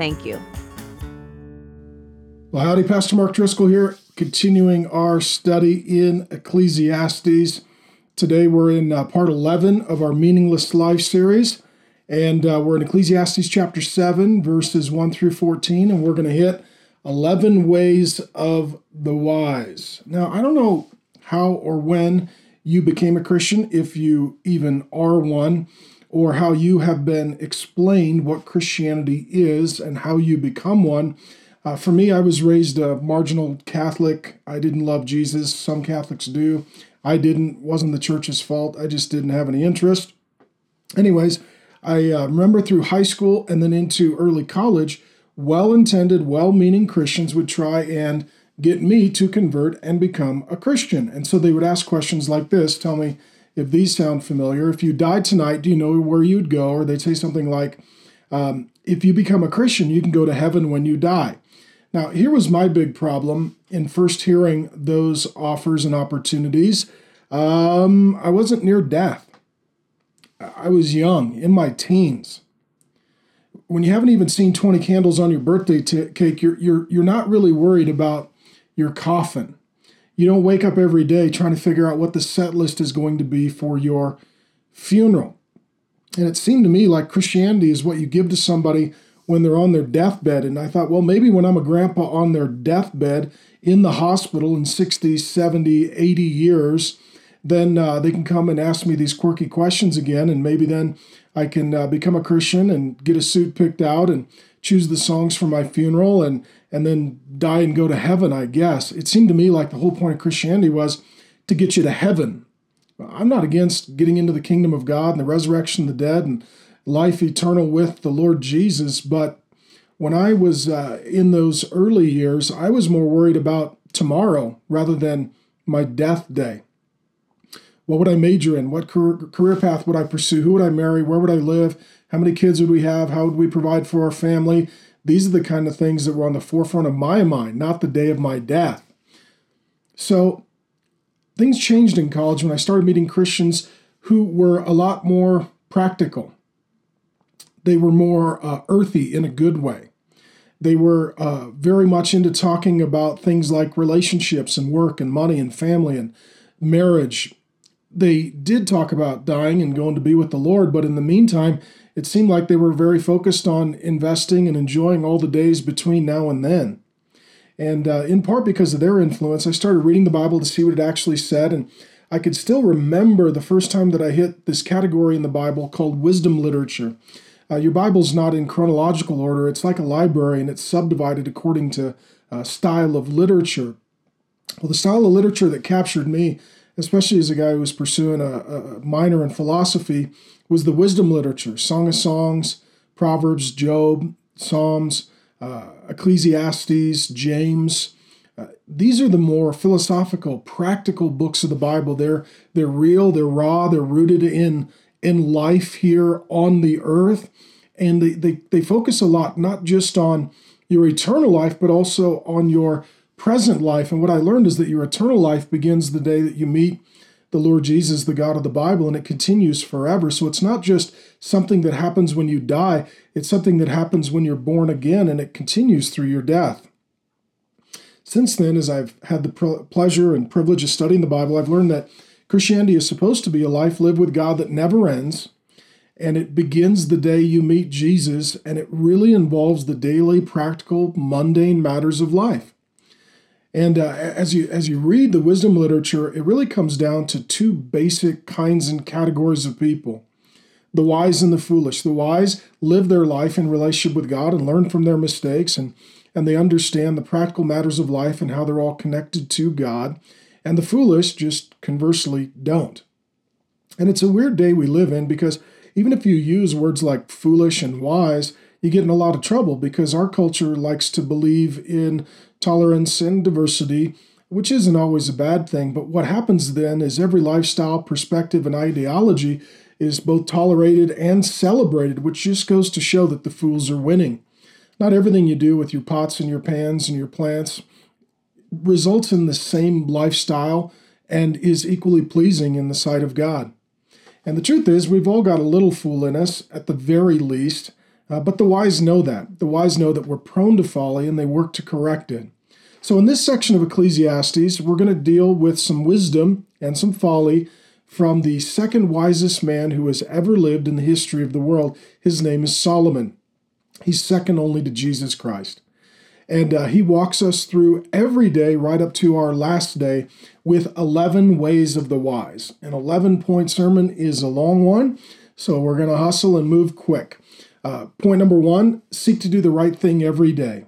Thank you. Well, howdy, Pastor Mark Driscoll here, continuing our study in Ecclesiastes. Today we're in uh, part 11 of our Meaningless Life series, and uh, we're in Ecclesiastes chapter 7, verses 1 through 14, and we're going to hit 11 ways of the wise. Now, I don't know how or when you became a Christian, if you even are one or how you have been explained what Christianity is and how you become one. Uh, for me, I was raised a marginal Catholic. I didn't love Jesus. Some Catholics do. I didn't. wasn't the church's fault. I just didn't have any interest. Anyways, I uh, remember through high school and then into early college, well-intended, well-meaning Christians would try and get me to convert and become a Christian. And so they would ask questions like this: Tell me, if these sound familiar. If you died tonight, do you know where you'd go? Or they'd say something like, um, if you become a Christian, you can go to heaven when you die. Now, here was my big problem in first hearing those offers and opportunities. Um, I wasn't near death. I was young, in my teens. When you haven't even seen 20 candles on your birthday t- cake, you're, you're, you're not really worried about your coffin. You don't wake up every day trying to figure out what the set list is going to be for your funeral. And it seemed to me like Christianity is what you give to somebody when they're on their deathbed. And I thought, well, maybe when I'm a grandpa on their deathbed in the hospital in 60, 70, 80 years, then uh, they can come and ask me these quirky questions again. And maybe then I can uh, become a Christian and get a suit picked out and choose the songs for my funeral and and then die and go to heaven, I guess. It seemed to me like the whole point of Christianity was to get you to heaven. I'm not against getting into the kingdom of God and the resurrection of the dead and life eternal with the Lord Jesus, but when I was uh, in those early years, I was more worried about tomorrow rather than my death day. What would I major in? What career path would I pursue? Who would I marry? Where would I live? How many kids would we have? How would we provide for our family? These are the kind of things that were on the forefront of my mind, not the day of my death. So things changed in college when I started meeting Christians who were a lot more practical. They were more uh, earthy in a good way. They were uh, very much into talking about things like relationships and work and money and family and marriage. They did talk about dying and going to be with the Lord, but in the meantime, it seemed like they were very focused on investing and enjoying all the days between now and then. And uh, in part because of their influence, I started reading the Bible to see what it actually said. And I could still remember the first time that I hit this category in the Bible called wisdom literature. Uh, your Bible's not in chronological order, it's like a library and it's subdivided according to uh, style of literature. Well, the style of literature that captured me, especially as a guy who was pursuing a, a minor in philosophy, was the wisdom literature Song of Songs, Proverbs, Job, Psalms, uh, Ecclesiastes, James. Uh, these are the more philosophical, practical books of the Bible. They're they're real, they're raw, they're rooted in in life here on the earth, and they they, they focus a lot not just on your eternal life, but also on your present life. And what I learned is that your eternal life begins the day that you meet the Lord Jesus, the God of the Bible, and it continues forever. So it's not just something that happens when you die, it's something that happens when you're born again, and it continues through your death. Since then, as I've had the pleasure and privilege of studying the Bible, I've learned that Christianity is supposed to be a life lived with God that never ends, and it begins the day you meet Jesus, and it really involves the daily, practical, mundane matters of life. And uh, as you as you read the wisdom literature, it really comes down to two basic kinds and categories of people: the wise and the foolish. The wise live their life in relationship with God and learn from their mistakes, and and they understand the practical matters of life and how they're all connected to God. And the foolish just conversely don't. And it's a weird day we live in because even if you use words like foolish and wise, you get in a lot of trouble because our culture likes to believe in tolerance and diversity, which isn't always a bad thing. But what happens then is every lifestyle, perspective, and ideology is both tolerated and celebrated, which just goes to show that the fools are winning. Not everything you do with your pots and your pans and your plants results in the same lifestyle and is equally pleasing in the sight of God. And the truth is, we've all got a little fool in us, at the very least, uh, but the wise know that. The wise know that we're prone to folly and they work to correct it. So, in this section of Ecclesiastes, we're going to deal with some wisdom and some folly from the second wisest man who has ever lived in the history of the world. His name is Solomon. He's second only to Jesus Christ. And uh, he walks us through every day, right up to our last day, with 11 ways of the wise. An 11 point sermon is a long one, so we're going to hustle and move quick. Uh, point number one seek to do the right thing every day.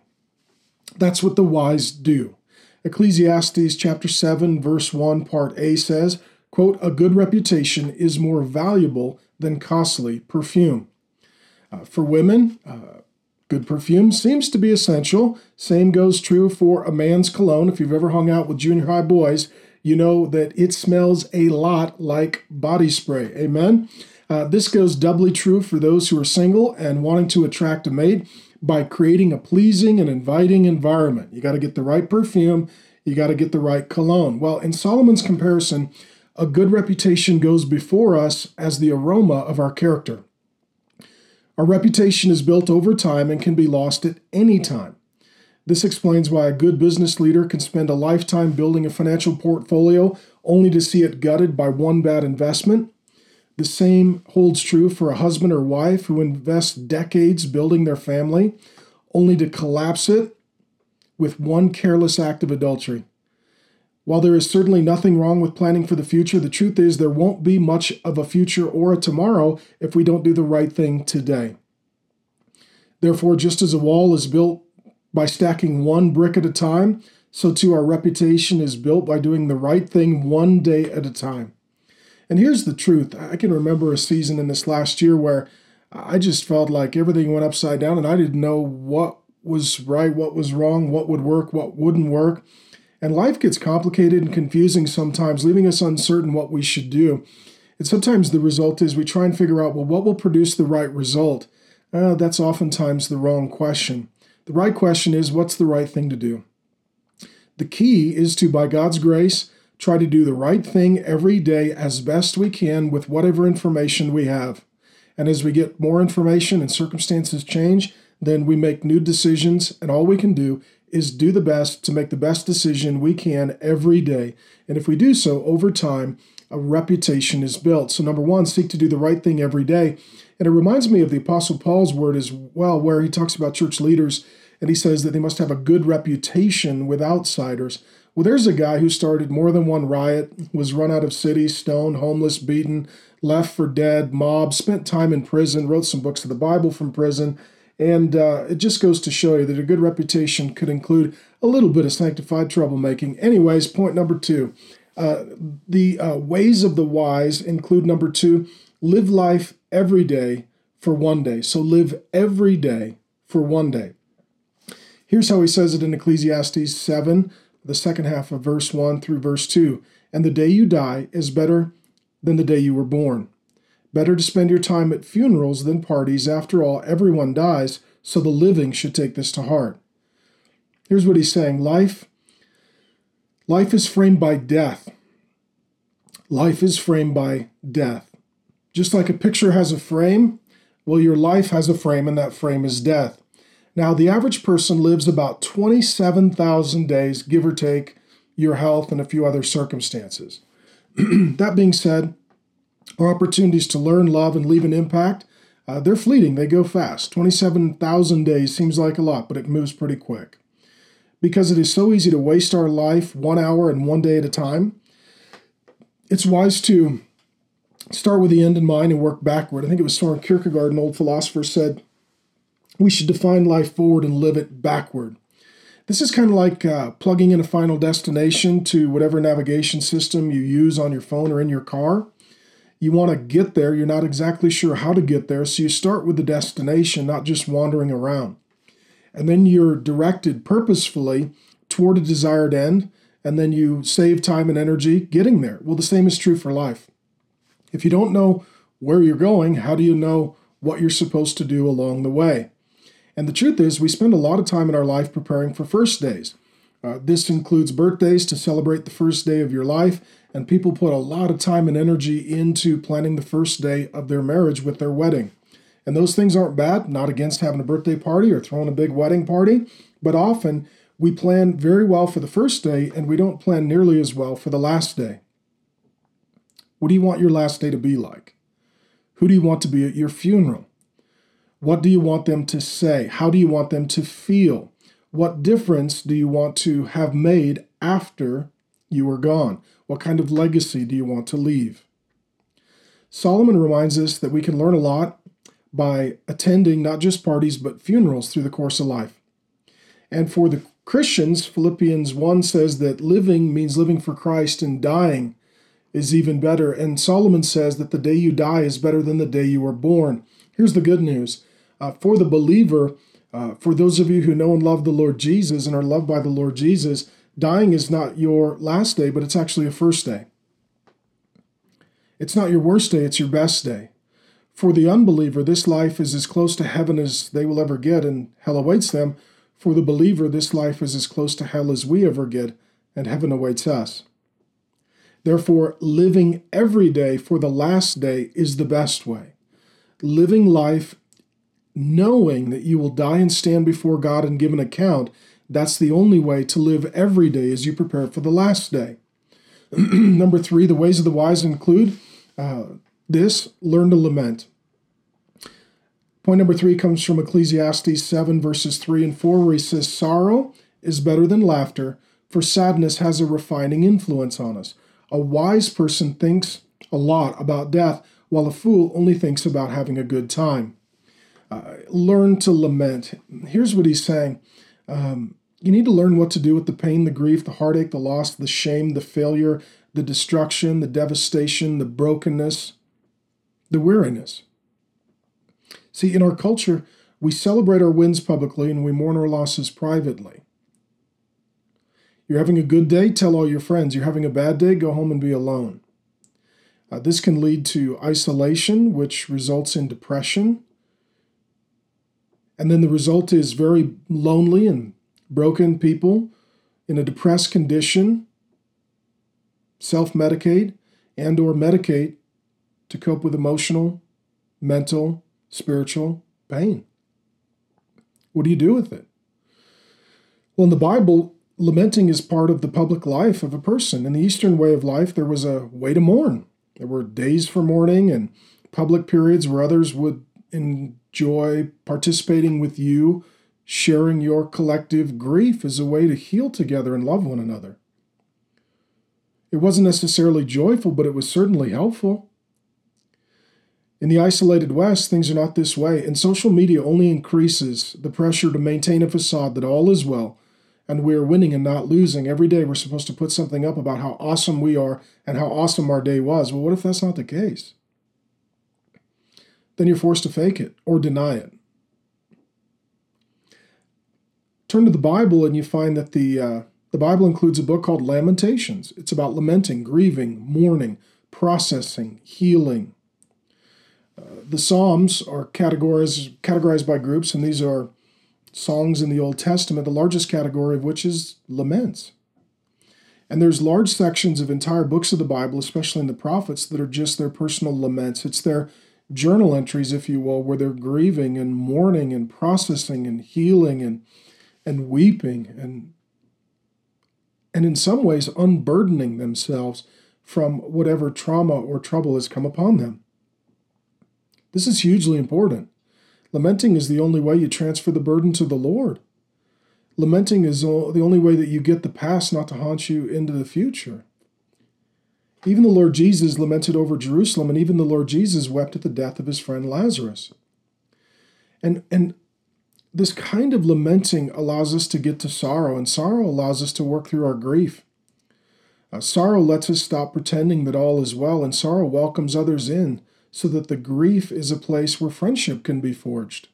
That's what the wise do. Ecclesiastes chapter 7, verse 1, part A says, quote, A good reputation is more valuable than costly perfume. Uh, for women, uh, Good perfume seems to be essential. Same goes true for a man's cologne. If you've ever hung out with junior high boys, you know that it smells a lot like body spray. Amen? Uh, this goes doubly true for those who are single and wanting to attract a mate by creating a pleasing and inviting environment. You got to get the right perfume, you got to get the right cologne. Well, in Solomon's comparison, a good reputation goes before us as the aroma of our character. Our reputation is built over time and can be lost at any time. This explains why a good business leader can spend a lifetime building a financial portfolio only to see it gutted by one bad investment. The same holds true for a husband or wife who invests decades building their family only to collapse it with one careless act of adultery. While there is certainly nothing wrong with planning for the future, the truth is there won't be much of a future or a tomorrow if we don't do the right thing today. Therefore, just as a wall is built by stacking one brick at a time, so too our reputation is built by doing the right thing one day at a time. And here's the truth I can remember a season in this last year where I just felt like everything went upside down and I didn't know what was right, what was wrong, what would work, what wouldn't work. And life gets complicated and confusing sometimes, leaving us uncertain what we should do. And sometimes the result is we try and figure out, well, what will produce the right result? Uh, that's oftentimes the wrong question. The right question is, what's the right thing to do? The key is to, by God's grace, try to do the right thing every day as best we can with whatever information we have. And as we get more information and circumstances change, then we make new decisions, and all we can do is do the best to make the best decision we can every day. And if we do so over time, a reputation is built. So, number one, seek to do the right thing every day. And it reminds me of the Apostle Paul's word as well, where he talks about church leaders and he says that they must have a good reputation with outsiders. Well, there's a guy who started more than one riot, was run out of city, stoned, homeless, beaten, left for dead, mobbed, spent time in prison, wrote some books of the Bible from prison, and uh, it just goes to show you that a good reputation could include a little bit of sanctified troublemaking. Anyways, point number two uh, the uh, ways of the wise include number two, live life every day for one day. So live every day for one day. Here's how he says it in Ecclesiastes 7, the second half of verse 1 through verse 2. And the day you die is better than the day you were born. Better to spend your time at funerals than parties. After all, everyone dies, so the living should take this to heart. Here's what he's saying life life is framed by death. Life is framed by death. Just like a picture has a frame, well, your life has a frame, and that frame is death. Now, the average person lives about 27,000 days, give or take your health and a few other circumstances. that being said, our opportunities to learn, love, and leave an impact, uh, they're fleeting. They go fast. 27,000 days seems like a lot, but it moves pretty quick. Because it is so easy to waste our life one hour and one day at a time, it's wise to start with the end in mind and work backward. I think it was Soren Kierkegaard, an old philosopher, said we should define life forward and live it backward. This is kind of like uh, plugging in a final destination to whatever navigation system you use on your phone or in your car You want to get there, you're not exactly sure how to get there, so you start with the destination, not just wandering around. And then you're directed purposefully toward a desired end, and then you save time and energy getting there. Well, the same is true for life. If you don't know where you're going, how do you know what you're supposed to do along the way? And the truth is, we spend a lot of time in our life preparing for first days. Uh, this includes birthdays to celebrate the first day of your life, and people put a lot of time and energy into planning the first day of their marriage with their wedding. And those things aren't bad, not against having a birthday party or throwing a big wedding party, but often we plan very well for the first day and we don't plan nearly as well for the last day. What do you want your last day to be like? Who do you want to be at your funeral? What do you want them to say? How do you want them to feel? What difference do you want to have made after you are gone? What kind of legacy do you want to leave? Solomon reminds us that we can learn a lot by attending not just parties but funerals through the course of life. And for the Christians, Philippians 1 says that living means living for Christ and dying is even better. And Solomon says that the day you die is better than the day you were born. Here's the good news uh, for the believer, uh, for those of you who know and love the Lord Jesus and are loved by the Lord Jesus, dying is not your last day, but it's actually a first day. It's not your worst day, it's your best day. For the unbeliever, this life is as close to heaven as they will ever get, and hell awaits them. For the believer, this life is as close to hell as we ever get, and heaven awaits us. Therefore, living every day for the last day is the best way. Living life knowing that you will die and stand before God and give an account, that's the only way to live every day as you prepare for the last day. Number three, the ways of the wise include uh, this learn to lament. Point number three comes from Ecclesiastes 7, verses 3 and 4, where he says, Sorrow is better than laughter, for sadness has a refining influence on us. A wise person thinks a lot about death, while a fool only thinks about having a good time learn to lament. Here's what he's saying um, you need to learn what to do with the pain, the grief, the heartache, the loss, the shame, the failure, the destruction, the devastation, the brokenness, the weariness. See, in our culture, we celebrate our wins publicly and we mourn our losses privately. You're having a good day, tell all your friends. You're having a bad day, go home and be alone. Uh, this can lead to isolation, which results in depression, and then the result is very lonely and broken people in a depressed condition self-medicate and or medicate to cope with emotional mental spiritual pain. What do you do with it? Well in the bible lamenting is part of the public life of a person. In the eastern way of life there was a way to mourn. There were days for mourning and public periods where others would enjoy participating with you, sharing your collective grief as a way to heal together and love one another. It wasn't necessarily joyful, but it was certainly helpful. In the isolated West, things are not this way, and social media only increases the pressure to maintain a facade that all is well and we are winning and not losing. Every day we're supposed to put something up about how awesome we are and how awesome our day was. Well, what if that's not the case? Then you're forced to fake it or deny it. Turn to the Bible and you find that the, uh, the Bible includes a book called Lamentations. It's about lamenting, grieving, mourning, processing, healing. Uh, the Psalms are categorized, categorized by groups, and these are songs in the Old Testament, the largest category of which is laments. And there's large sections of entire books of the Bible, especially in the prophets, that are just their personal laments. It's their journal entries, if you will, where they're grieving and mourning and processing and healing and and weeping and and in some ways unburdening themselves from whatever trauma or trouble has come upon them. This is hugely important. Lamenting is the only way you transfer the burden to the Lord. Lamenting is the only way that you get the past not to haunt you into the future. Even the Lord Jesus lamented over Jerusalem, and even the Lord Jesus wept at the death of his friend Lazarus. And, and this kind of lamenting allows us to get to sorrow, and sorrow allows us to work through our grief. Uh, sorrow lets us stop pretending that all is well, and sorrow welcomes others in so that the grief is a place where friendship can be forged.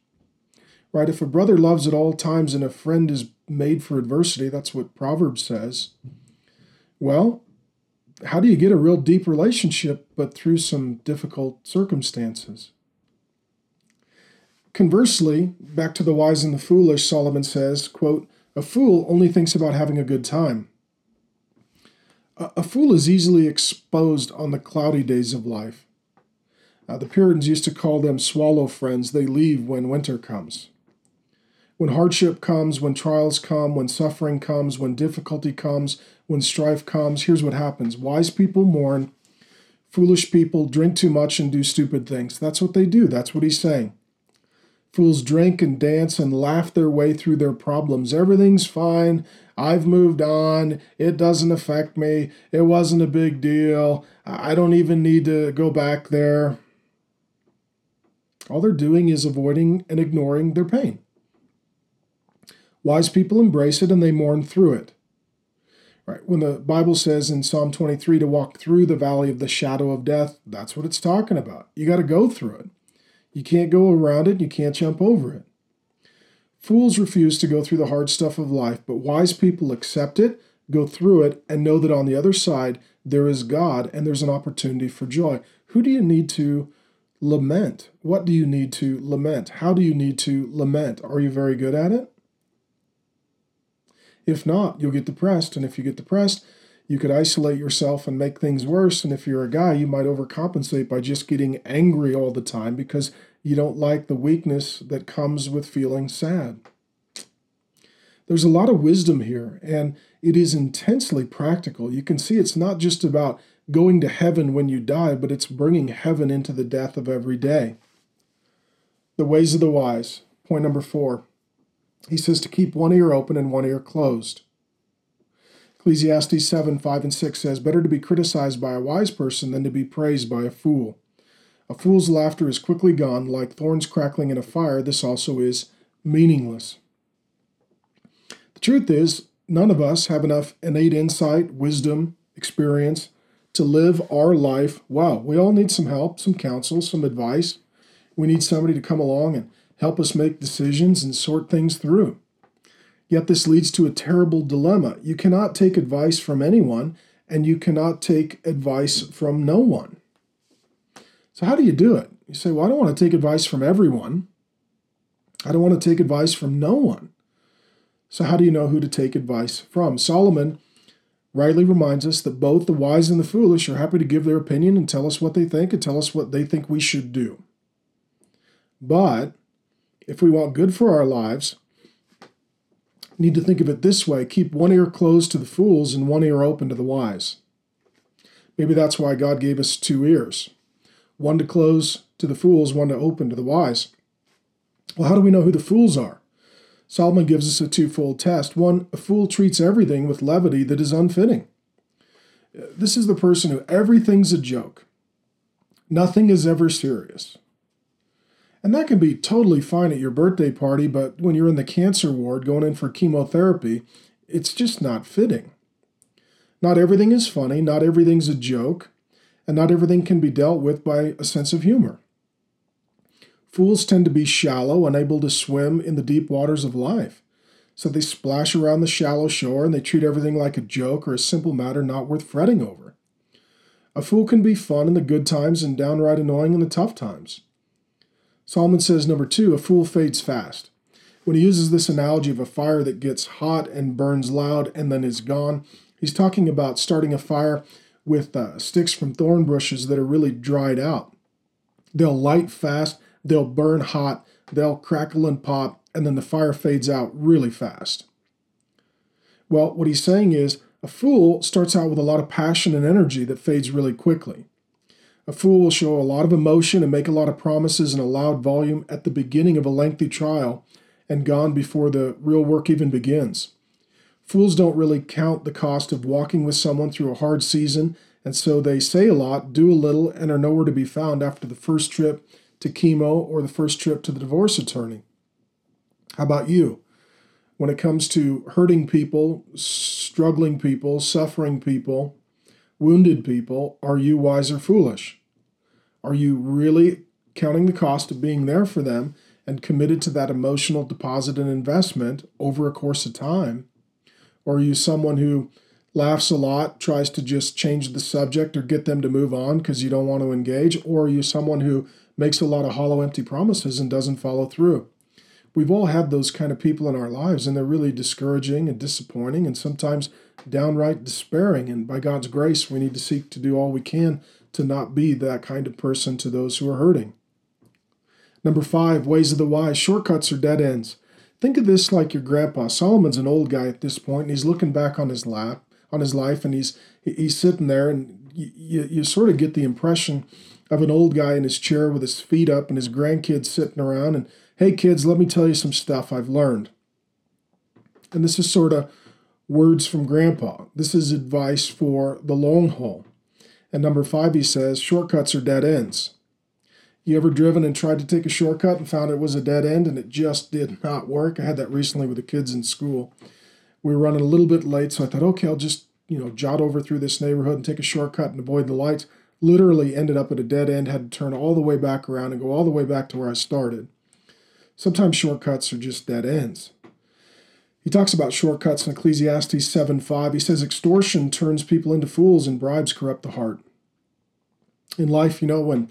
Right? If a brother loves at all times and a friend is made for adversity, that's what Proverbs says. Well, how do you get a real deep relationship but through some difficult circumstances? Conversely, back to the wise and the foolish, Solomon says, quote, A fool only thinks about having a good time. A, a fool is easily exposed on the cloudy days of life. Uh, the Puritans used to call them swallow friends. They leave when winter comes. When hardship comes, when trials come, when suffering comes, when difficulty comes, when strife comes, here's what happens wise people mourn, foolish people drink too much and do stupid things. That's what they do. That's what he's saying. Fools drink and dance and laugh their way through their problems. Everything's fine. I've moved on. It doesn't affect me. It wasn't a big deal. I don't even need to go back there. All they're doing is avoiding and ignoring their pain. Wise people embrace it and they mourn through it. Right. When the Bible says in Psalm 23 to walk through the valley of the shadow of death, that's what it's talking about. You got to go through it. You can't go around it, you can't jump over it. Fools refuse to go through the hard stuff of life, but wise people accept it, go through it, and know that on the other side there is God and there's an opportunity for joy. Who do you need to lament? What do you need to lament? How do you need to lament? Are you very good at it? If not, you'll get depressed. And if you get depressed, you could isolate yourself and make things worse. And if you're a guy, you might overcompensate by just getting angry all the time because you don't like the weakness that comes with feeling sad. There's a lot of wisdom here, and it is intensely practical. You can see it's not just about going to heaven when you die, but it's bringing heaven into the death of every day. The ways of the wise. Point number four. He says to keep one ear open and one ear closed. Ecclesiastes 7 5 and 6 says, Better to be criticized by a wise person than to be praised by a fool. A fool's laughter is quickly gone, like thorns crackling in a fire. This also is meaningless. The truth is, none of us have enough innate insight, wisdom, experience to live our life well. We all need some help, some counsel, some advice. We need somebody to come along and help us make decisions and sort things through. Yet this leads to a terrible dilemma. You cannot take advice from anyone, and you cannot take advice from no one. So, how do you do it? You say, Well, I don't want to take advice from everyone. I don't want to take advice from no one. So, how do you know who to take advice from? Solomon rightly reminds us that both the wise and the foolish are happy to give their opinion and tell us what they think and tell us what they think we should do. But if we want good for our lives, need to think of it this way keep one ear closed to the fools and one ear open to the wise. Maybe that's why God gave us two ears one to close to the fools, one to open to the wise. Well, how do we know who the fools are? Solomon gives us a twofold test. One, a fool treats everything with levity that is unfitting. This is the person who everything's a joke. Nothing is ever serious. And that can be totally fine at your birthday party, but when you're in the cancer ward going in for chemotherapy, it's just not fitting. Not everything is funny, not everything's a joke, and not everything can be dealt with by a sense of humor. Fools tend to be shallow, unable to swim in the deep waters of life. So they splash around the shallow shore and they treat everything like a joke or a simple matter not worth fretting over. A fool can be fun in the good times and downright annoying in the tough times. Solomon says, number two, a fool fades fast. When he uses this analogy of a fire that gets hot and burns loud and then is gone, he's talking about starting a fire with uh, sticks from thorn bushes that are really dried out. They'll light fast, they'll burn hot, they'll crackle and pop, and then the fire fades out really fast. Well, what he's saying is a fool starts out with a lot of passion and energy that fades really quickly. A fool will show a lot of emotion and make a lot of promises in a loud volume at the beginning of a lengthy trial and gone before the real work even begins. Fools don't really count the cost of walking with someone through a hard season, and so they say a lot, do a little, and are nowhere to be found after the first trip to chemo or the first trip to the divorce attorney. How about you? When it comes to hurting people, struggling people, suffering people, wounded people, are you wise or foolish? Are you really counting the cost of being there for them and committed to that emotional deposit and investment over a course of time? Or are you someone who laughs a lot, tries to just change the subject or get them to move on because you don't want to engage? Or are you someone who makes a lot of hollow, empty promises and doesn't follow through? We've all had those kind of people in our lives, and they're really discouraging and disappointing and sometimes downright despairing. And by God's grace, we need to seek to do all we can to not be that kind of person to those who are hurting. Number five, ways of the wise. Shortcuts are dead ends. Think of this like your grandpa. Solomon's an old guy at this point, and he's looking back on his lap, on his life, and he's he's sitting there, and you, you sort of get the impression of an old guy in his chair with his feet up and his grandkids sitting around, and hey kids, let me tell you some stuff I've learned. And this is sort of words from grandpa. This is advice for the long haul. And number five, he says, shortcuts are dead ends. You ever driven and tried to take a shortcut and found it was a dead end and it just did not work? I had that recently with the kids in school. We were running a little bit late, so I thought, okay, I'll just, you know, jot over through this neighborhood and take a shortcut and avoid the lights. Literally ended up at a dead end, had to turn all the way back around and go all the way back to where I started. Sometimes shortcuts are just dead ends. He talks about shortcuts in Ecclesiastes 7 5. He says, Extortion turns people into fools and bribes corrupt the heart. In life, you know, when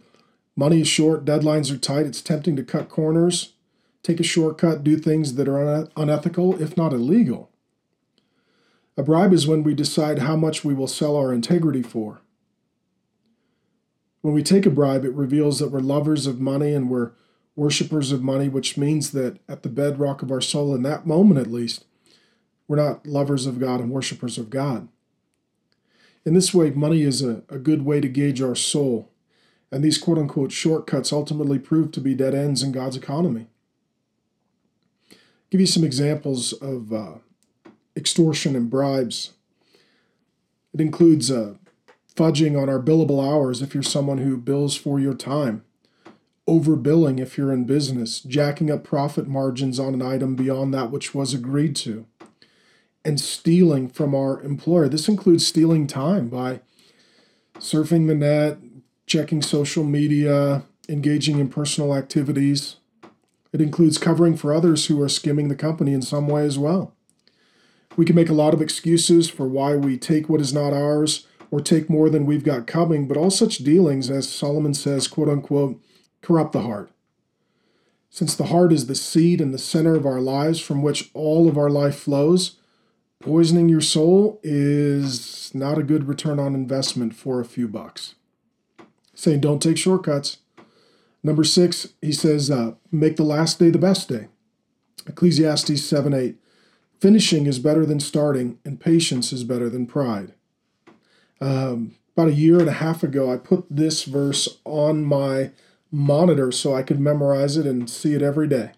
Money is short, deadlines are tight, it's tempting to cut corners, take a shortcut, do things that are unethical, if not illegal. A bribe is when we decide how much we will sell our integrity for. When we take a bribe, it reveals that we're lovers of money and we're worshippers of money, which means that at the bedrock of our soul, in that moment at least, we're not lovers of God and worshippers of God. In this way, money is a, a good way to gauge our soul and these quote unquote shortcuts ultimately prove to be dead ends in God's economy. I'll give you some examples of uh, extortion and bribes. It includes uh, fudging on our billable hours if you're someone who bills for your time, overbilling if you're in business, jacking up profit margins on an item beyond that which was agreed to, and stealing from our employer. This includes stealing time by surfing the net, checking social media, engaging in personal activities. It includes covering for others who are skimming the company in some way as well. We can make a lot of excuses for why we take what is not ours or take more than we've got coming, but all such dealings, as Solomon says, quote unquote, corrupt the heart. Since the heart is the seed and the center of our lives from which all of our life flows, poisoning your soul is not a good return on investment for a few bucks saying don't take shortcuts. Number six, he says, uh, make the last day the best day. Ecclesiastes 7 8. Finishing is better than starting, and patience is better than pride. Um, about a year and a half ago, I put this verse on my monitor so I could memorize it and see it every day.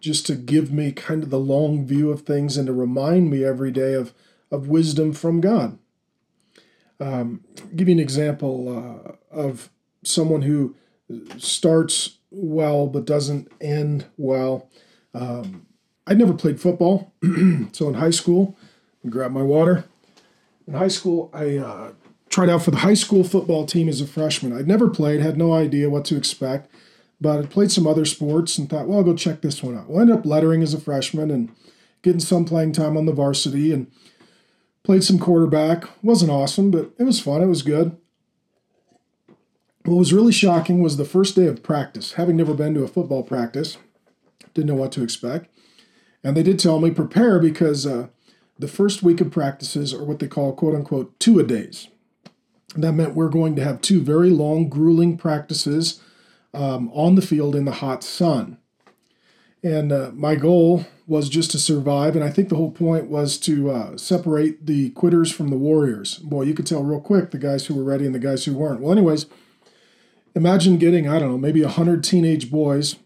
Just to give me kind of the long view of things and to remind me every day of, of wisdom from God. Um, give you an example uh, of someone who starts well but doesn't end well. Um, I never played football, so in high school, I grabbed my water. In high school, I uh, tried out for the high school football team as a freshman. I'd never played, had no idea what to expect, but I played some other sports and thought, well, I'll go check this one out. Well, I ended up lettering as a freshman and getting some playing time on the varsity and Played some quarterback. Wasn't awesome, but it was fun. It was good. What was really shocking was the first day of practice. Having never been to a football practice, didn't know what to expect. And they did tell me prepare because uh, the first week of practices are what they call quote unquote two a days. That meant we're going to have two very long, grueling practices um, on the field in the hot sun. And uh, my goal was just to survive. And I think the whole point was to uh, separate the quitters from the warriors. Boy, you could tell real quick the guys who were ready and the guys who weren't. Well, anyways, imagine getting, I don't know, maybe 100 teenage boys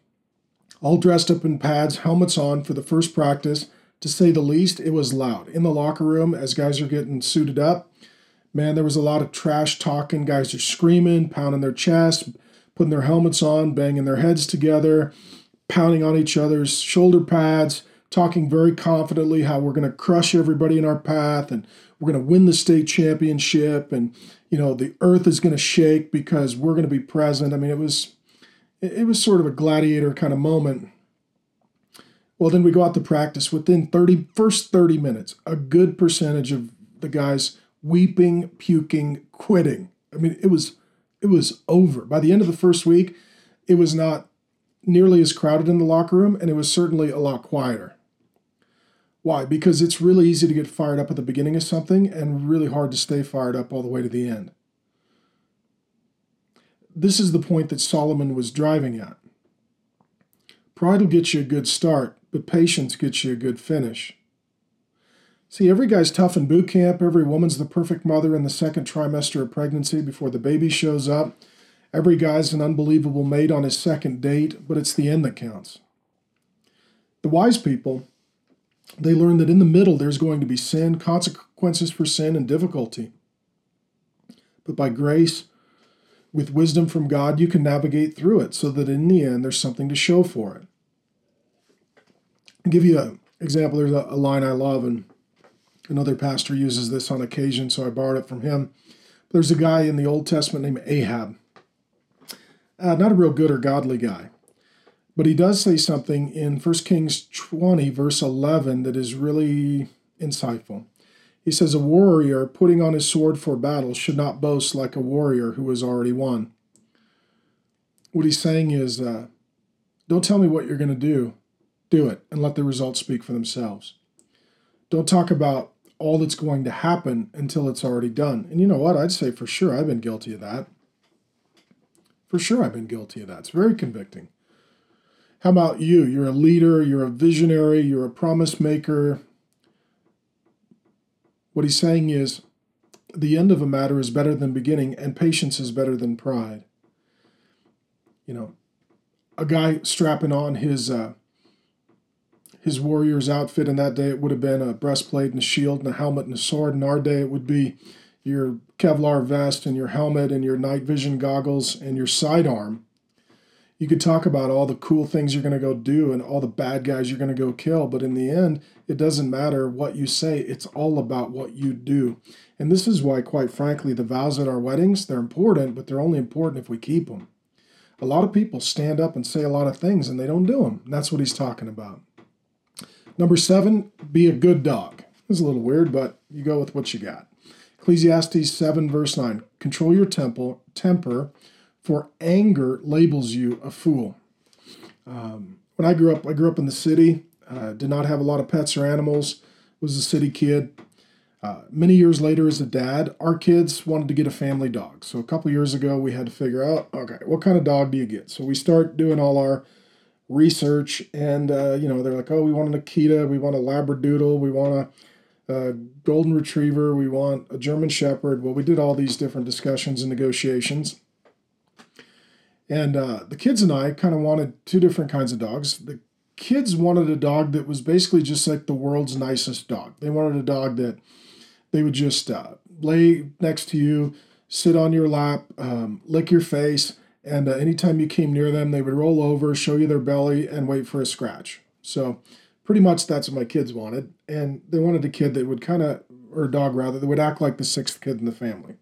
all dressed up in pads, helmets on for the first practice. To say the least, it was loud. In the locker room, as guys are getting suited up, man, there was a lot of trash talking. Guys are screaming, pounding their chest, putting their helmets on, banging their heads together pounding on each other's shoulder pads, talking very confidently how we're going to crush everybody in our path and we're going to win the state championship and you know the earth is going to shake because we're going to be present. I mean it was it was sort of a gladiator kind of moment. Well then we go out to practice. Within 30 first 30 minutes a good percentage of the guys weeping puking quitting i mean it was it was over by the end of the first week it was not nearly as crowded in the locker room and it was certainly a lot quieter why? Because it's really easy to get fired up at the beginning of something and really hard to stay fired up all the way to the end. This is the point that Solomon was driving at. Pride will get you a good start, but patience gets you a good finish. See, every guy's tough in boot camp, every woman's the perfect mother in the second trimester of pregnancy before the baby shows up. Every guy's an unbelievable mate on his second date, but it's the end that counts. The wise people they learn that in the middle there's going to be sin, consequences for sin, and difficulty. But by grace, with wisdom from God, you can navigate through it so that in the end there's something to show for it. I'll give you an example. There's a, line I love, and another pastor uses this on occasion, so I borrowed it from him. There's a guy in the Old Testament named Ahab. Uh, not a real good or godly guy. But he does say something in 1 Kings 20, verse 11, that is really insightful. He says, A warrior putting on his sword for battle should not boast like a warrior who has already won. What he's saying is, uh, don't tell me what you're going to do. Do it and let the results speak for themselves. Don't talk about all that's going to happen until it's already done. And you know what? I'd say for sure I've been guilty of that. For sure I've been guilty of that. It's very convicting. How about you? You're a leader, you're a visionary, you're a promise maker. What he's saying is the end of a matter is better than beginning, and patience is better than pride. You know, a guy strapping on his uh, his warrior's outfit in that day, it would have been a breastplate and a shield and a helmet and a sword. In our day, it would be your Kevlar vest and your helmet and your night vision goggles and your sidearm you could talk about all the cool things you're going to go do and all the bad guys you're going to go kill, but in the end, it doesn't matter what you say. It's all about what you do. And this is why, quite frankly, the vows at our weddings, they're important, but they're only important if we keep them. A lot of people stand up and say a lot of things and they don't do them. that's what he's talking about. Number seven, be a good dog. Is a little weird, but you go with what you got. Ecclesiastes 7, verse 9 Control your temple, temper for anger labels you a fool. Um, when I grew up, I grew up in the city, uh, did not have a lot of pets or animals, was a city kid. Uh, many years later, as a dad, our kids wanted to get a family dog. So a couple years ago, we had to figure out, okay, what kind of dog do you get? So we start doing all our research, and uh, you know, they're like, oh, we want an Akita, we want a Labradoodle, we want a, a Golden Retriever, we want a German Shepherd. Well, we did all these different discussions and negotiations. And uh, the kids and I kind of wanted two different kinds of dogs. The kids wanted a dog that was basically just like the world's nicest dog. They wanted a dog that they would just uh, lay next to you, sit on your lap, um, lick your face, and uh, anytime you came near them, they would roll over, show you their belly, and wait for a scratch. So, pretty much that's what my kids wanted. And they wanted a kid that would kind of, or a dog rather, that would act like the sixth kid in the family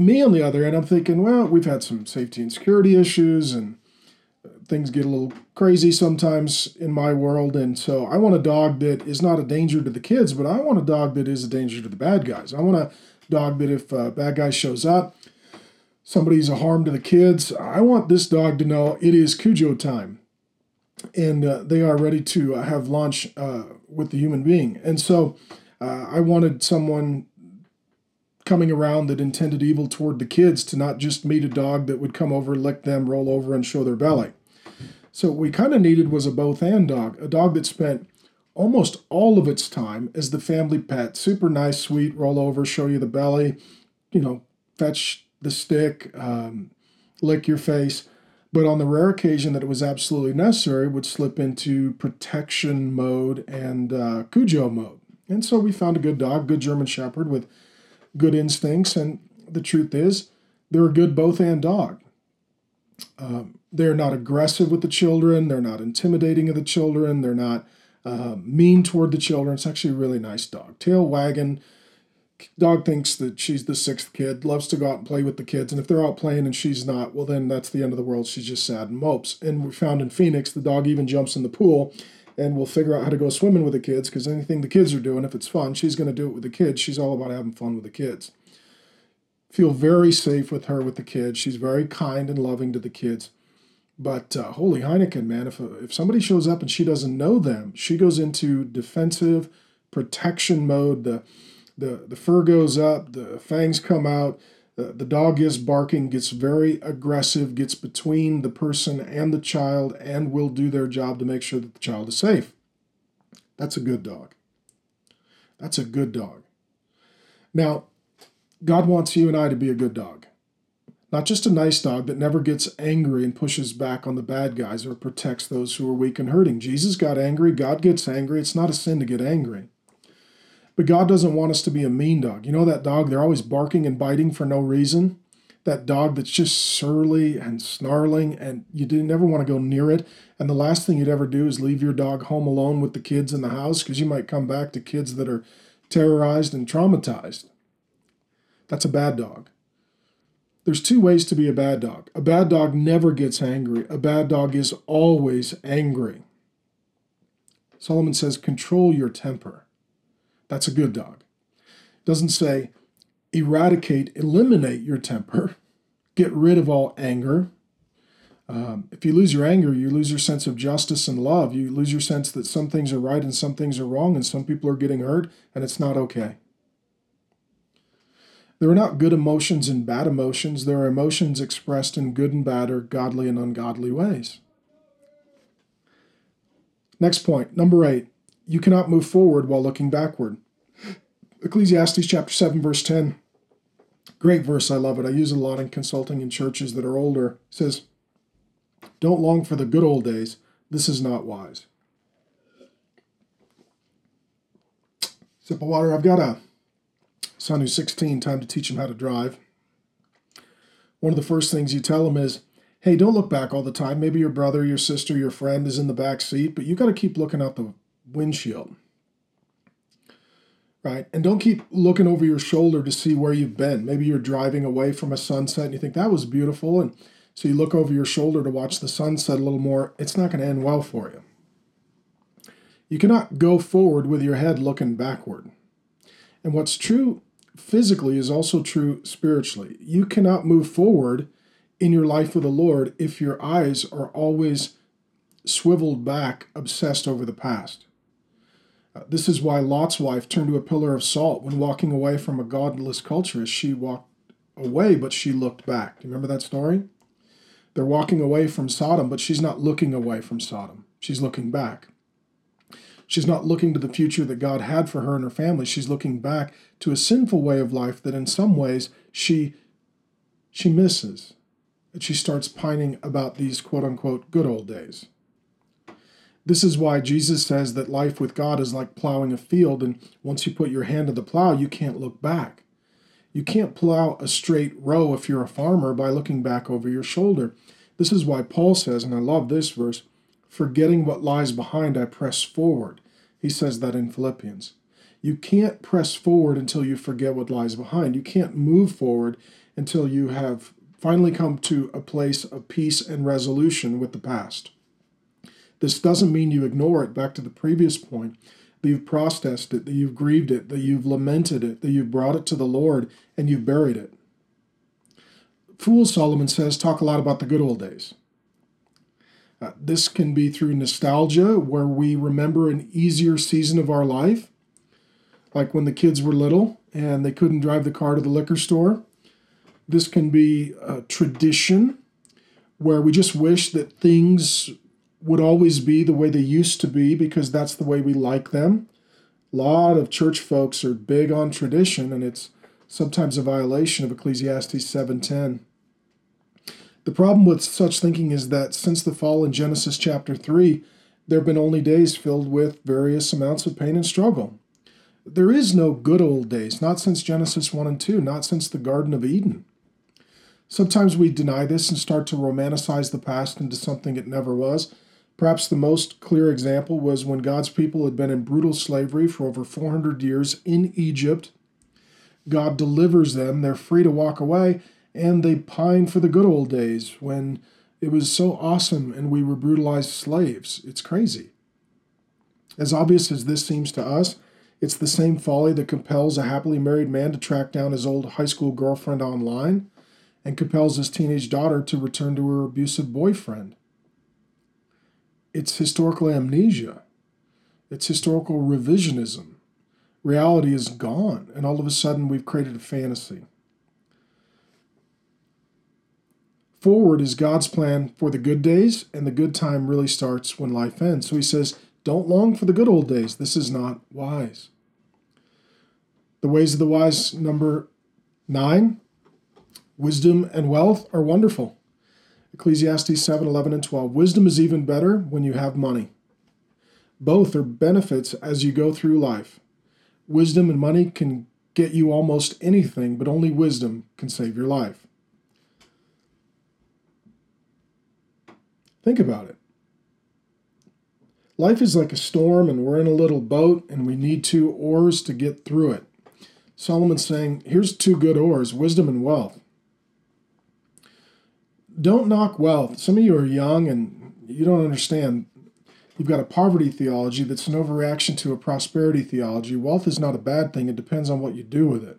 me on the other end, I'm thinking, well, we've had some safety and security issues, and things get a little crazy sometimes in my world. And so I want a dog that is not a danger to the kids, but I want a dog that is a danger to the bad guys. I want a dog that if a bad guy shows up, somebody's a harm to the kids, I want this dog to know it is Cujo time. And uh, they are ready to uh, have lunch uh, with the human being. And so uh, I wanted someone coming around that intended evil toward the kids to not just meet a dog that would come over, lick them, roll over, and show their belly. So what we kind of needed was a both and dog, a dog that spent almost all of its time as the family pet, super nice, sweet, roll over, show you the belly, you know, fetch the stick, um, lick your face. But on the rare occasion that it was absolutely necessary, would slip into protection mode and uh, Cujo mode. And so we found a good dog, good German Shepherd with good instincts, and the truth is, they're a good both and dog. Um, they're not aggressive with the children, they're not intimidating of the children, they're not uh, mean toward the children. It's actually a really nice dog. Tail wagging, dog thinks that she's the sixth kid, loves to go out and play with the kids, and if they're out playing and she's not, well, then that's the end of the world. She's just sad and mopes. And we found in Phoenix, the dog even jumps in the pool and will figure out how to go swimming with the kids because anything the kids are doing, if it's fun, she's going to do it with the kids. She's all about having fun with the kids. Feel very safe with her with the kids. She's very kind and loving to the kids. But uh, holy Heineken, man, if, if somebody shows up and she doesn't know them, she goes into defensive protection mode. The, the, the fur goes up, the fangs come out, the, the dog is barking, gets very aggressive, gets between the person and the child, and will do their job to make sure that the child is safe. That's a good dog. That's a good dog. Now, God wants you and I to be a good dog. Not just a nice dog that never gets angry and pushes back on the bad guys or protects those who are weak and hurting. Jesus got angry. God gets angry. It's not a sin to get angry. But God doesn't want us to be a mean dog. You know that dog, they're always barking and biting for no reason? That dog that's just surly and snarling, and you never want to go near it. And the last thing you'd ever do is leave your dog home alone with the kids in the house because you might come back to kids that are terrorized and traumatized. That's a bad dog. There's two ways to be a bad dog. A bad dog never gets angry, a bad dog is always angry. Solomon says, control your temper. That's a good dog. It doesn't say eradicate, eliminate your temper, get rid of all anger. Um, if you lose your anger, you lose your sense of justice and love. You lose your sense that some things are right and some things are wrong, and some people are getting hurt, and it's not okay. There are not good emotions and bad emotions. There are emotions expressed in good and bad or godly and ungodly ways. Next point, number eight, you cannot move forward while looking backward. Ecclesiastes chapter 7, verse 10. Great verse, I love it. I use it a lot in consulting in churches that are older. It says, Don't long for the good old days. This is not wise. Sip of water. I've got a son who's 16, time to teach him how to drive. One of the first things you tell him is, hey, don't look back all the time. Maybe your brother, your sister, your friend is in the back seat, but you got to keep looking out the windshield. Right? And don't keep looking over your shoulder to see where you've been. Maybe you're driving away from a sunset and you think that was beautiful. And so you look over your shoulder to watch the sunset a little more. It's not going to end well for you. You cannot go forward with your head looking backward. And what's true physically is also true spiritually. You cannot move forward in your life with the Lord if your eyes are always swiveled back, obsessed over the past. This is why Lot's wife turned to a pillar of salt when walking away from a godless culture as she walked away, but she looked back. Do you remember that story? They're walking away from Sodom, but she's not looking away from Sodom. She's looking back. She's not looking to the future that God had for her and her family. She's looking back to a sinful way of life that in some ways she she misses. And she starts pining about these quote unquote good old days. This is why Jesus says that life with God is like plowing a field, and once you put your hand to the plow, you can't look back. You can't plow a straight row if you're a farmer by looking back over your shoulder. This is why Paul says, and I love this verse Forgetting what lies behind, I press forward. He says that in Philippians. You can't press forward until you forget what lies behind. You can't move forward until you have finally come to a place of peace and resolution with the past. This doesn't mean you ignore it, back to the previous point, that you've processed it, that you've grieved it, that you've lamented it, that you've brought it to the Lord, and you've buried it. Fools, Solomon says, talk a lot about the good old days. Uh, this can be through nostalgia, where we remember an easier season of our life, like when the kids were little and they couldn't drive the car to the liquor store. This can be a tradition, where we just wish that things would always be the way they used to be because that's the way we like them. A lot of church folks are big on tradition, and it's sometimes a violation of Ecclesiastes 7:10. The problem with such thinking is that since the fall in Genesis chapter 3, there have been only days filled with various amounts of pain and struggle. There is no good old days, not since Genesis 1 and 2, not since the Garden of Eden. Sometimes we deny this and start to romanticize the past into something it never was. Perhaps the most clear example was when God's people had been in brutal slavery for over 400 years in Egypt God delivers them, they're free to walk away, and they pine for the good old days when it was so awesome and we were brutalized slaves. It's crazy. As obvious as this seems to us, it's the same folly that compels a happily married man to track down his old high school girlfriend online and compels his teenage daughter to return to her abusive boyfriend. It's historical amnesia. It's historical revisionism. Reality is gone, and all of a sudden we've created a fantasy. Forward is God's plan for the good days, and the good time really starts when life ends. So he says, Don't long for the good old days. This is not wise. The ways of the wise, number nine, wisdom and wealth are wonderful. Ecclesiastes 7 11 and 12. Wisdom is even better when you have money. Both are benefits as you go through life. Wisdom and money can get you almost anything, but only wisdom can save your life. Think about it. Life is like a storm, and we're in a little boat, and we need two oars to get through it. Solomon's saying, Here's two good oars wisdom and wealth. Don't knock wealth. Some of you are young and you don't understand. You've got a poverty theology that's an overreaction to a prosperity theology. Wealth is not a bad thing, it depends on what you do with it.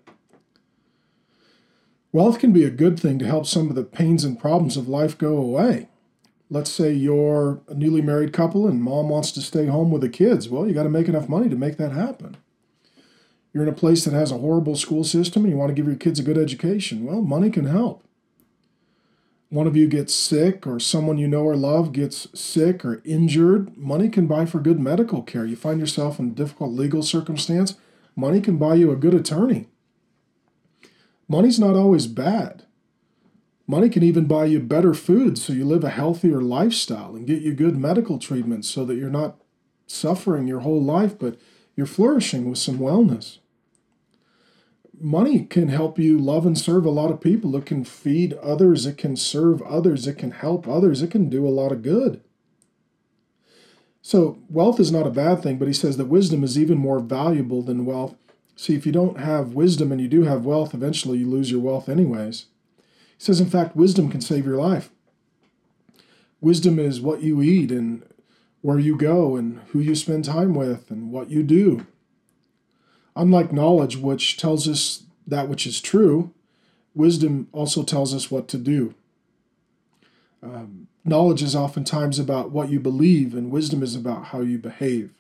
Wealth can be a good thing to help some of the pains and problems of life go away let's say you're a newly married couple and mom wants to stay home with the kids. Well, you got to make enough money to make that happen. You're in a place that has a horrible school system and you want to give your kids a good education. Well, money can help. One of you gets sick, or someone you know or love gets sick or injured. Money can buy for good medical care. You find yourself in a difficult legal circumstance. Money can buy you a good attorney. Money's not always bad. Money can even buy you better food so you live a healthier lifestyle and get you good medical treatment so that you're not suffering your whole life, but you're flourishing with some wellness. Money can help you love and serve a lot of people. It can feed others, it can serve others, it can help others, it can do a lot of good. So, wealth is not a bad thing, but he says that wisdom is even more valuable than wealth. See, if you don't have wisdom and you do have wealth, eventually you lose your wealth anyways. He says, in fact, wisdom can save your life. Wisdom is what you eat and where you go and who you spend time with and what you do. Unlike knowledge, which tells us that which is true, wisdom also tells us what to do. Um, knowledge is oftentimes about what you believe, and wisdom is about how you behave.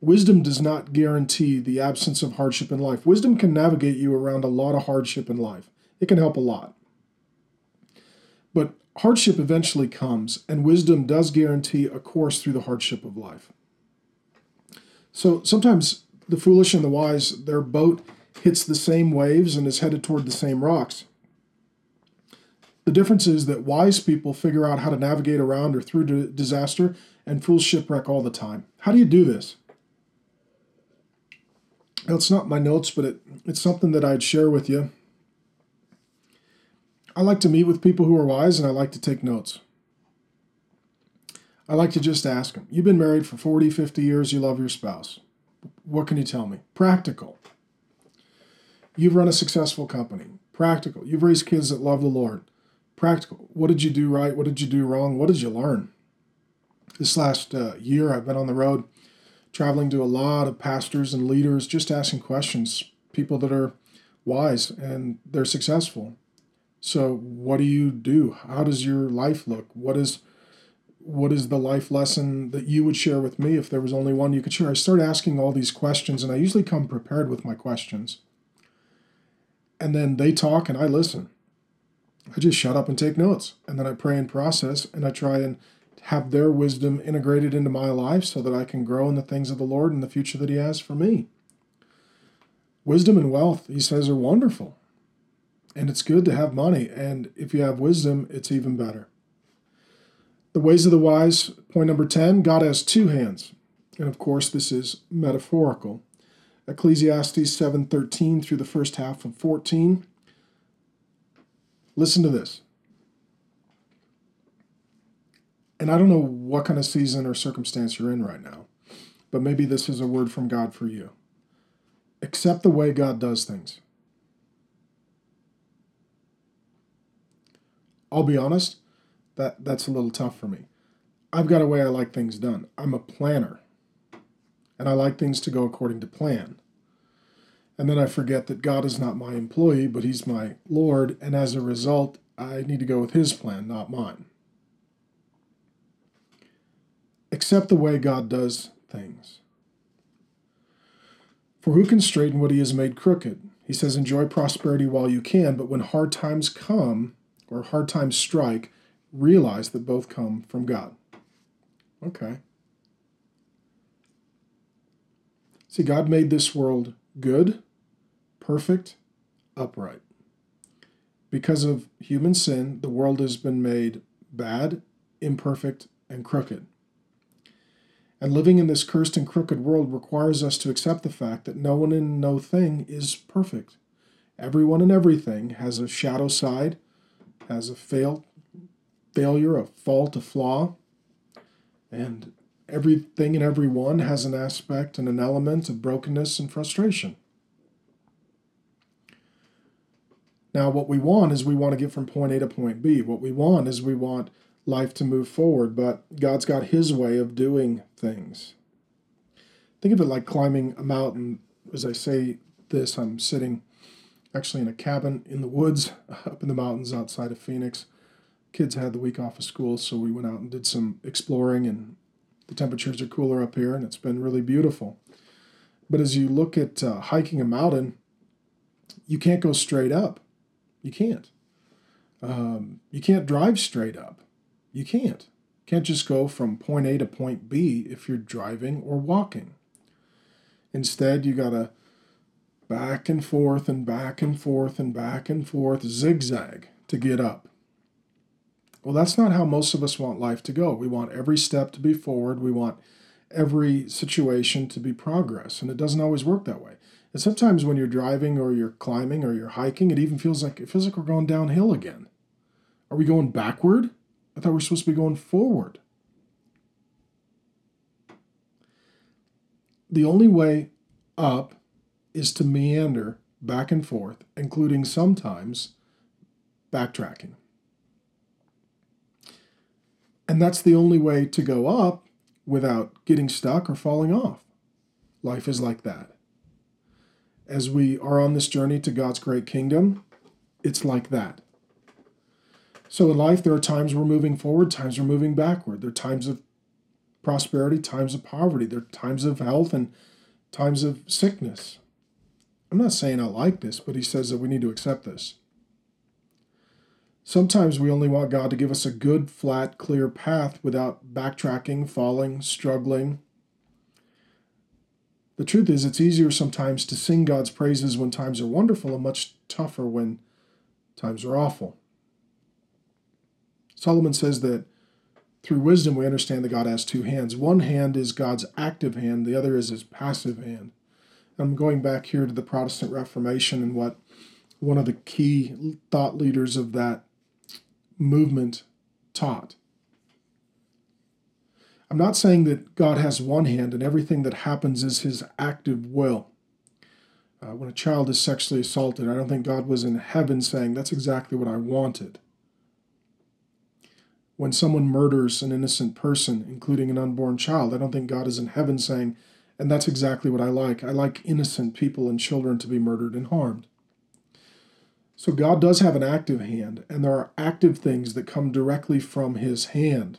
Wisdom does not guarantee the absence of hardship in life. Wisdom can navigate you around a lot of hardship in life, it can help a lot. But hardship eventually comes, and wisdom does guarantee a course through the hardship of life. So sometimes the foolish and the wise, their boat hits the same waves and is headed toward the same rocks. The difference is that wise people figure out how to navigate around or through disaster, and fools shipwreck all the time. How do you do this? Well, it's not my notes, but it, it's something that I'd share with you I like to meet with people who are wise and I like to take notes. I like to just ask them, You've been married for 40, 50 years, you love your spouse. What can you tell me? Practical. You've run a successful company. Practical. You've raised kids that love the Lord. Practical. What did you do right? What did you do wrong? What did you learn? This last uh, year, I've been on the road traveling to a lot of pastors and leaders, just asking questions, people that are wise and they're successful. So what do you do? How does your life look? What is what is the life lesson that you would share with me if there was only one you could share? I start asking all these questions and I usually come prepared with my questions. And then they talk and I listen. I just shut up and take notes. And then I pray and process and I try and have their wisdom integrated into my life so that I can grow in the things of the Lord and the future that He has for me. Wisdom and wealth, He says, are wonderful. And it's good to have money. And if you have wisdom, it's even better. The ways of the wise, point number 10, God has two hands. And of course, this is metaphorical. Ecclesiastes 7:13 through the first half of 14. Listen to this. And I don't know what kind of season or circumstance you're in right now, but maybe this is a word from God for you. Accept the way God does things. I'll be honest, that that's a little tough for me. I've got a way I like things done. I'm a planner. And I like things to go according to plan. And then I forget that God is not my employee, but He's my Lord. And as a result, I need to go with His plan, not mine. Accept the way God does things. For who can straighten what He has made crooked? He says, Enjoy prosperity while you can, but when hard times come or hard times strike, realize that both come from God. Okay. See, God made this world good, perfect, upright. Because of human sin, the world has been made bad, imperfect, and crooked. And living in this cursed and crooked world requires us to accept the fact that no one and no thing is perfect. Everyone and everything has a shadow side, has a fail, failure, a fault, a flaw, and everything and everyone has an aspect and an element of brokenness and frustration. Now, what we want is we want to get from point A to point B. What we want is we want life to move forward, but God's got His way of doing things. Think of it like climbing a mountain. As I say this, I'm sitting actually in a cabin in the woods up in the mountains outside of Phoenix. Kids had the week off of school, so we went out and did some exploring, and the temperatures are cooler up here, and it's been really beautiful. But as you look at uh, hiking a mountain, you can't go straight up. You can't. Um, you can't drive straight up. You can't. Can't just go from point A to point B if you're driving or walking. Instead, you got to back and forth and back and forth and back and forth, zigzag to get up. Well, that's not how most of us want life to go. We want every step to be forward. We want every situation to be progress, and it doesn't always work that way. And sometimes when you're driving or you're climbing or you're hiking, it even feels like it feels like we're going downhill again. Are we going backward? I thought we were supposed to be going forward. The only way up is to meander back and forth, including sometimes backtracking. And that's the only way to go up without getting stuck or falling off. Life is like that. As we are on this journey to God's great kingdom, it's like that. So in life, there are times we're moving forward, times we're moving backward. There are times of prosperity, times of poverty. There are times of health and times of sickness. I'm not saying I like this, but he says that we need to accept this. Sometimes we only want God to give us a good, flat, clear path without backtracking, falling, struggling. The truth is, it's easier sometimes to sing God's praises when times are wonderful and much tougher when times are awful. Solomon says that through wisdom we understand that God has two hands. One hand is God's active hand, the other is his passive hand. I'm going back here to the Protestant Reformation and what one of the key thought leaders of that movement taught. I'm not saying that God has one hand and everything that happens is his active will. Uh, when a child is sexually assaulted, I don't think God was in heaven saying, That's exactly what I wanted when someone murders an innocent person, including an unborn child. I don't think God is in heaven saying, and that's exactly what I like. I like innocent people and children to be murdered and harmed. So God does have an active hand, and there are active things that come directly from his hand.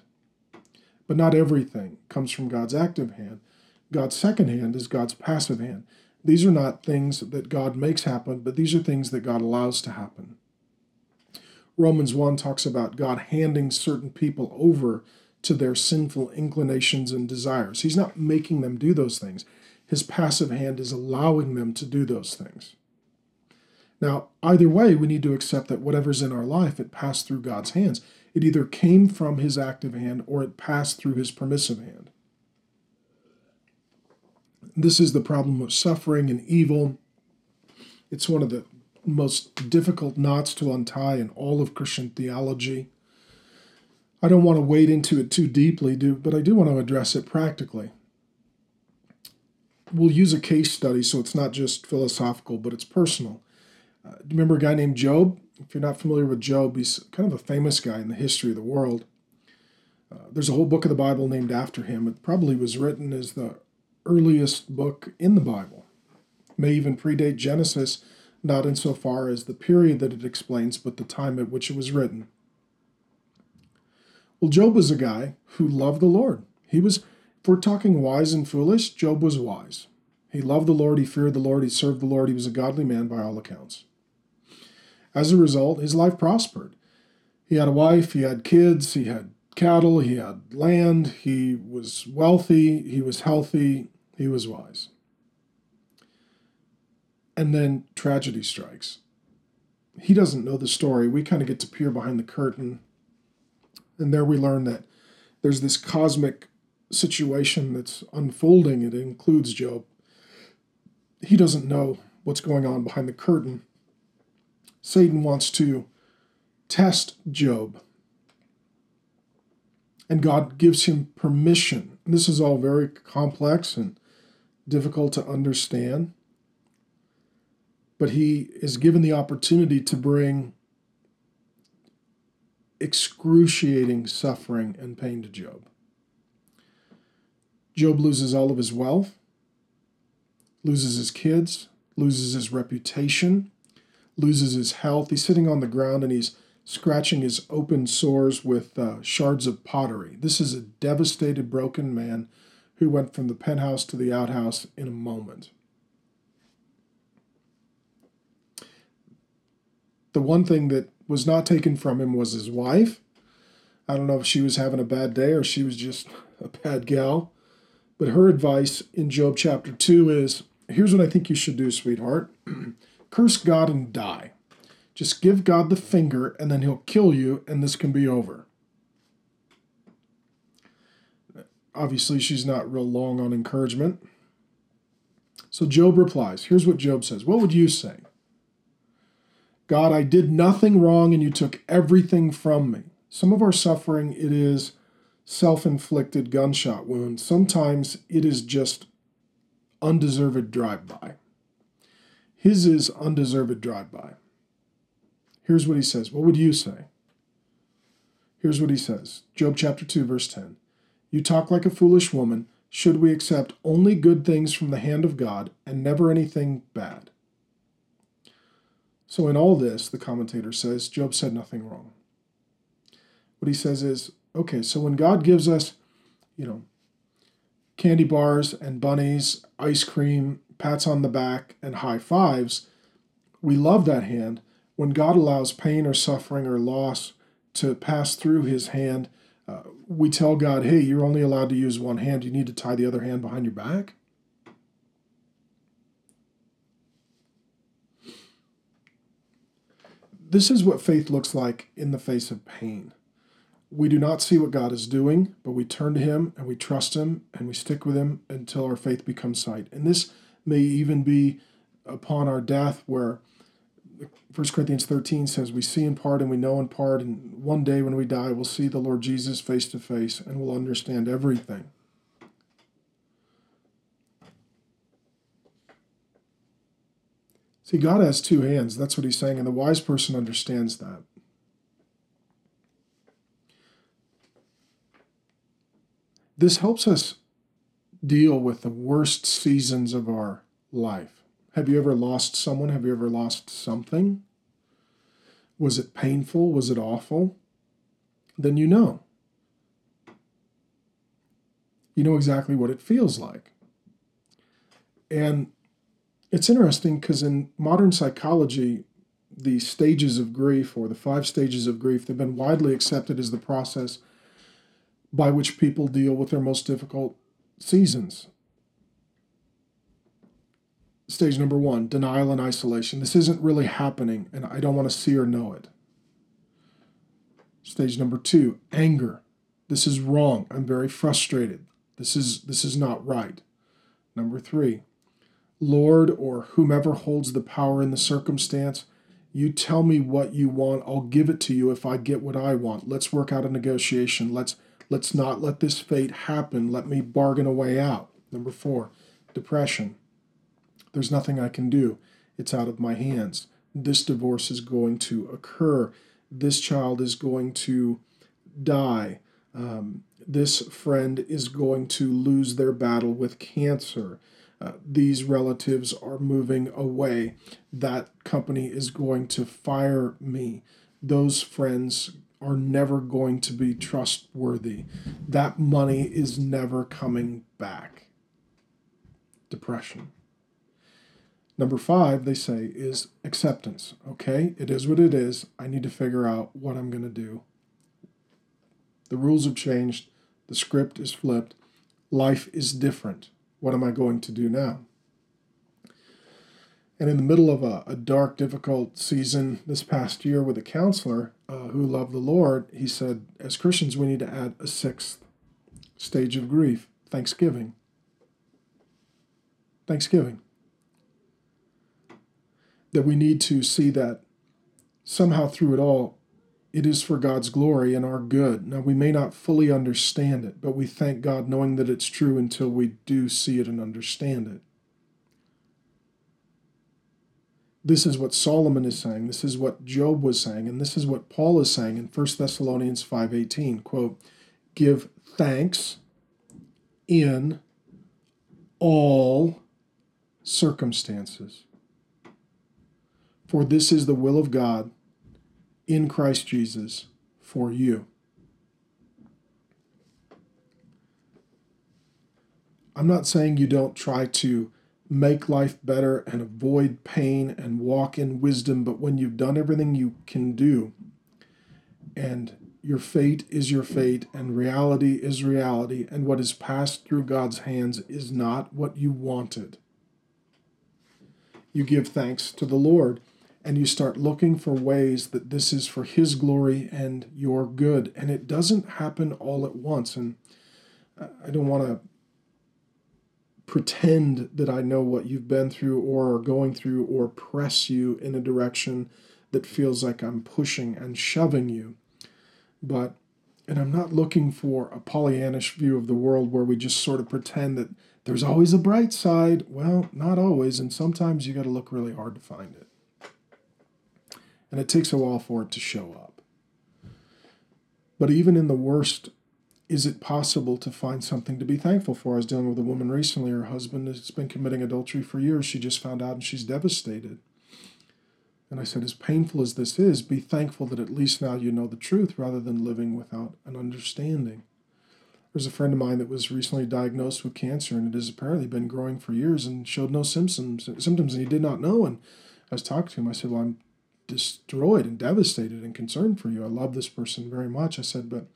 But not everything comes from God's active hand. God's second hand is God's passive hand. These are not things that God makes happen, but these are things that God allows to happen. Romans 1 talks about God handing certain people over to their sinful inclinations and desires. He's not making them do those things, His passive hand is allowing them to do those things. Now, either way, we need to accept that whatever's in our life, it passed through God's hands. It either came from His active hand or it passed through His permissive hand. This is the problem of suffering and evil. It's one of the most difficult knots to untie in all of Christian theology. I don't want to wade into it too deeply, but I do want to address it practically. We'll use a case study so it's not just philosophical, but it's personal. Uh, remember a guy named Job? if you're not familiar with Job, he's kind of a famous guy in the history of the world. Uh, there's a whole book of the Bible named after him. It probably was written as the earliest book in the Bible. It may even predate Genesis, not insofar as the period that it explains, but the time at which it was written. Well, Job was a guy who loved the Lord. He was, if we're talking wise and foolish, Job was wise. He loved the Lord, he feared the Lord, he served the Lord, he was a godly man by all accounts. As a result, his life prospered. He had a wife, he had kids, he had cattle, he had land, he was wealthy, he was healthy, he was wise. And then tragedy strikes. He doesn't know the story. We kind of get to peer behind the curtain and there we learn that there's this cosmic situation that's unfolding. It includes Job. He doesn't know what's going on behind the curtain. Satan wants to test Job. And God gives him permission. This is all very complex and difficult to understand. But he is given the opportunity to bring excruciating suffering and pain to Job. Job loses all of his wealth, loses his kids, loses his reputation, loses his health. He's sitting on the ground and he's scratching his open sores with uh, shards of pottery. This is a devastated, broken man who went from the penthouse to the outhouse in a moment. The one thing that was not taken from him was his wife. I don't know if she was having a bad day or she was just a bad gal. But her advice in Job chapter 2 is here's what I think you should do, sweetheart curse God and die. Just give God the finger and then he'll kill you and this can be over. Obviously, she's not real long on encouragement. So Job replies Here's what Job says What would you say? God, I did nothing wrong and you took everything from me. Some of our suffering, it is self inflicted gunshot wounds. Sometimes it is just undeserved drive by. His is undeserved drive by. Here's what he says. What would you say? Here's what he says Job chapter 2, verse 10. You talk like a foolish woman. Should we accept only good things from the hand of God and never anything bad? So, in all this, the commentator says, Job said nothing wrong. What he says is, okay, so when God gives us, you know, candy bars and bunnies, ice cream, pats on the back, and high fives, we love that hand. When God allows pain or suffering or loss to pass through his hand, uh, we tell God, hey, you're only allowed to use one hand. You need to tie the other hand behind your back. This is what faith looks like in the face of pain. We do not see what God is doing, but we turn to Him and we trust Him and we stick with Him until our faith becomes sight. And this may even be upon our death, where 1 Corinthians 13 says, We see in part and we know in part, and one day when we die, we'll see the Lord Jesus face to face and we'll understand everything. See, God has two hands. That's what he's saying, and the wise person understands that. This helps us deal with the worst seasons of our life. Have you ever lost someone? Have you ever lost something? Was it painful? Was it awful? Then you know. You know exactly what it feels like. And it's interesting because in modern psychology, the stages of grief or the five stages of grief, they've been widely accepted as the process by which people deal with their most difficult seasons. Stage number one denial and isolation. This isn't really happening, and I don't want to see or know it. Stage number two anger. This is wrong. I'm very frustrated. This is, this is not right. Number three, Lord, or whomever holds the power in the circumstance, you tell me what you want. I'll give it to you if I get what I want. Let's work out a negotiation. Let's let's not let this fate happen. Let me bargain a way out. Number 4, depression. There's nothing I can do. It's out of my hands. this divorce is going to occur. This child is going to die. Um, this friend is going to lose their battle with cancer. Uh, these relatives are moving away. That company is going to fire me. Those friends are never going to be trustworthy. That money is never coming back. Depression. Number five, they say, is acceptance. Okay, it is what it is. I need to figure out what I'm going to do. The rules have changed. The script is flipped. Life is different. What am I going to do now? And in the middle of a, a dark, difficult season this past year with a counselor uh, who loved the Lord, he said, as Christians, we need to add a sixth stage of grief thanksgiving. Thanksgiving that we need to see that somehow through it all, it is for God's glory and our good. Now, we may not fully understand it, but we thank God knowing that it's true until we do see it and understand it. This is what Solomon is saying. This is what Job was saying, and this is what Paul is saying in 1 Thessalonians 5:18, quote, "Give thanks in all circumstances." For this is the will of God in Christ Jesus for you. I'm not saying you don't try to make life better and avoid pain and walk in wisdom, but when you've done everything you can do and your fate is your fate and reality is reality, and what is passed through God's hands is not what you wanted, you give thanks to the Lord and you start looking for ways that this is for His glory and your good. And it doesn't happen all at once. And I don't want to pretend that I know what you've been through or are going through or press you in a direction that feels like I'm pushing and shoving you. But, and I'm not looking for a Pollyannish view of the world where we just sort of pretend that there's always a bright side. Well, not always. And sometimes you got to look really hard to find it and it takes a while for it to show up. But even in the worst, is it possible to find something to be thankful for? I was dealing with a woman recently. Her husband has been committing adultery for years. She just found out and she's devastated. And I said, as painful as this is, be thankful that at least now you know the truth rather than living without an understanding. There's a friend of mine that was recently diagnosed with cancer, and it has apparently been growing for years and showed no symptoms, symptoms, and he did not know. And I was talking to him. I said, "Well, I'm destroyed and devastated and concerned for you. I love this person very much. I said, but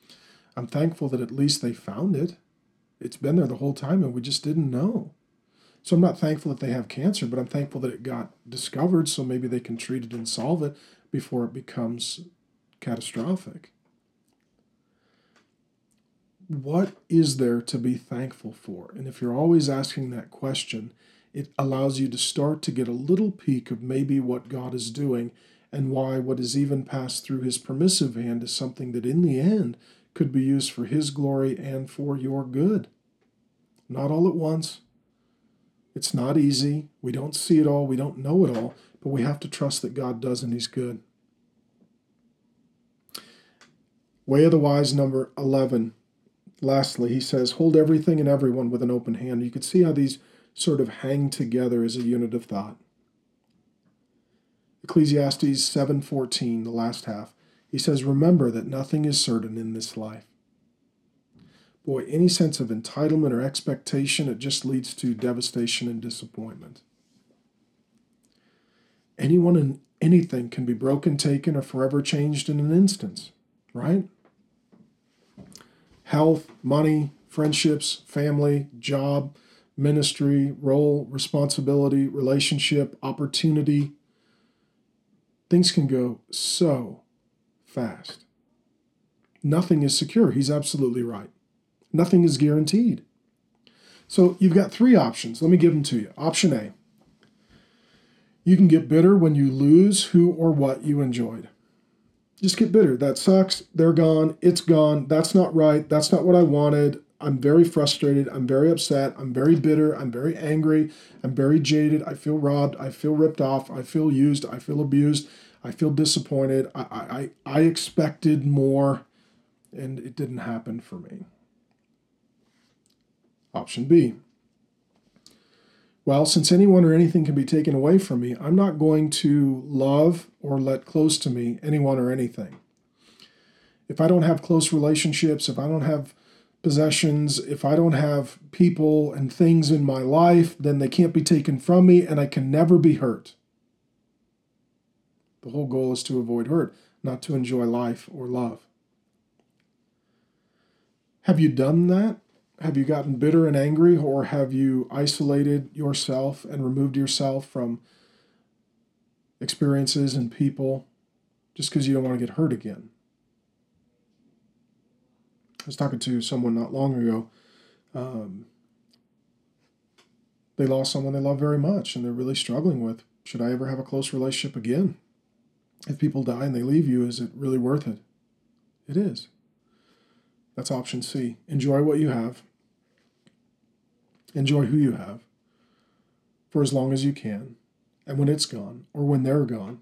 I'm thankful that at least they found it. It's been there the whole time and we just didn't know. So I'm not thankful that they have cancer, but I'm thankful that it got discovered so maybe they can treat it and solve it before it becomes catastrophic. What is there to be thankful for? And if you're always asking that question, it allows you to start to get a little peek of maybe what God is doing and why what is even passed through his permissive hand is something that in the end could be used for his glory and for your good. Not all at once. It's not easy. We don't see it all. We don't know it all. But we have to trust that God does and he's good. Way of the Wise, number 11. Lastly, he says, Hold everything and everyone with an open hand. You can see how these sort of hang together as a unit of thought. Ecclesiastes 7:14, the last half. He says, "Remember that nothing is certain in this life." Boy, any sense of entitlement or expectation, it just leads to devastation and disappointment. Anyone and anything can be broken, taken, or forever changed in an instance, right? Health, money, friendships, family, job, ministry, role, responsibility, relationship, opportunity, things can go so fast. Nothing is secure. He's absolutely right. Nothing is guaranteed. So you've got three options. Let me give them to you. Option A you can get bitter when you lose who or what you enjoyed. Just get bitter. That sucks. They're gone. It's gone. That's not right. That's not what I wanted. I'm very frustrated. I'm very upset. I'm very bitter. I'm very angry. I'm very jaded. I feel robbed. I feel ripped off. I feel used. I feel abused. I feel disappointed. I, I, I expected more and it didn't happen for me. Option B. Well, since anyone or anything can be taken away from me, I'm not going to love or let close to me anyone or anything. If I don't have close relationships, if I don't have possessions, if I don't have people and things in my life, then they can't be taken from me and I can never be hurt. The whole goal is to avoid hurt, not to enjoy life or love. Have you done that? Have you gotten bitter and angry, or have you isolated yourself and removed yourself from experiences and people just because you don't want to get hurt again? I was talking to someone not long ago. Um, they lost someone they love very much, and they're really struggling with should I ever have a close relationship again? If people die and they leave you, is it really worth it? It is. That's option C. Enjoy what you have. Enjoy who you have for as long as you can. And when it's gone, or when they're gone,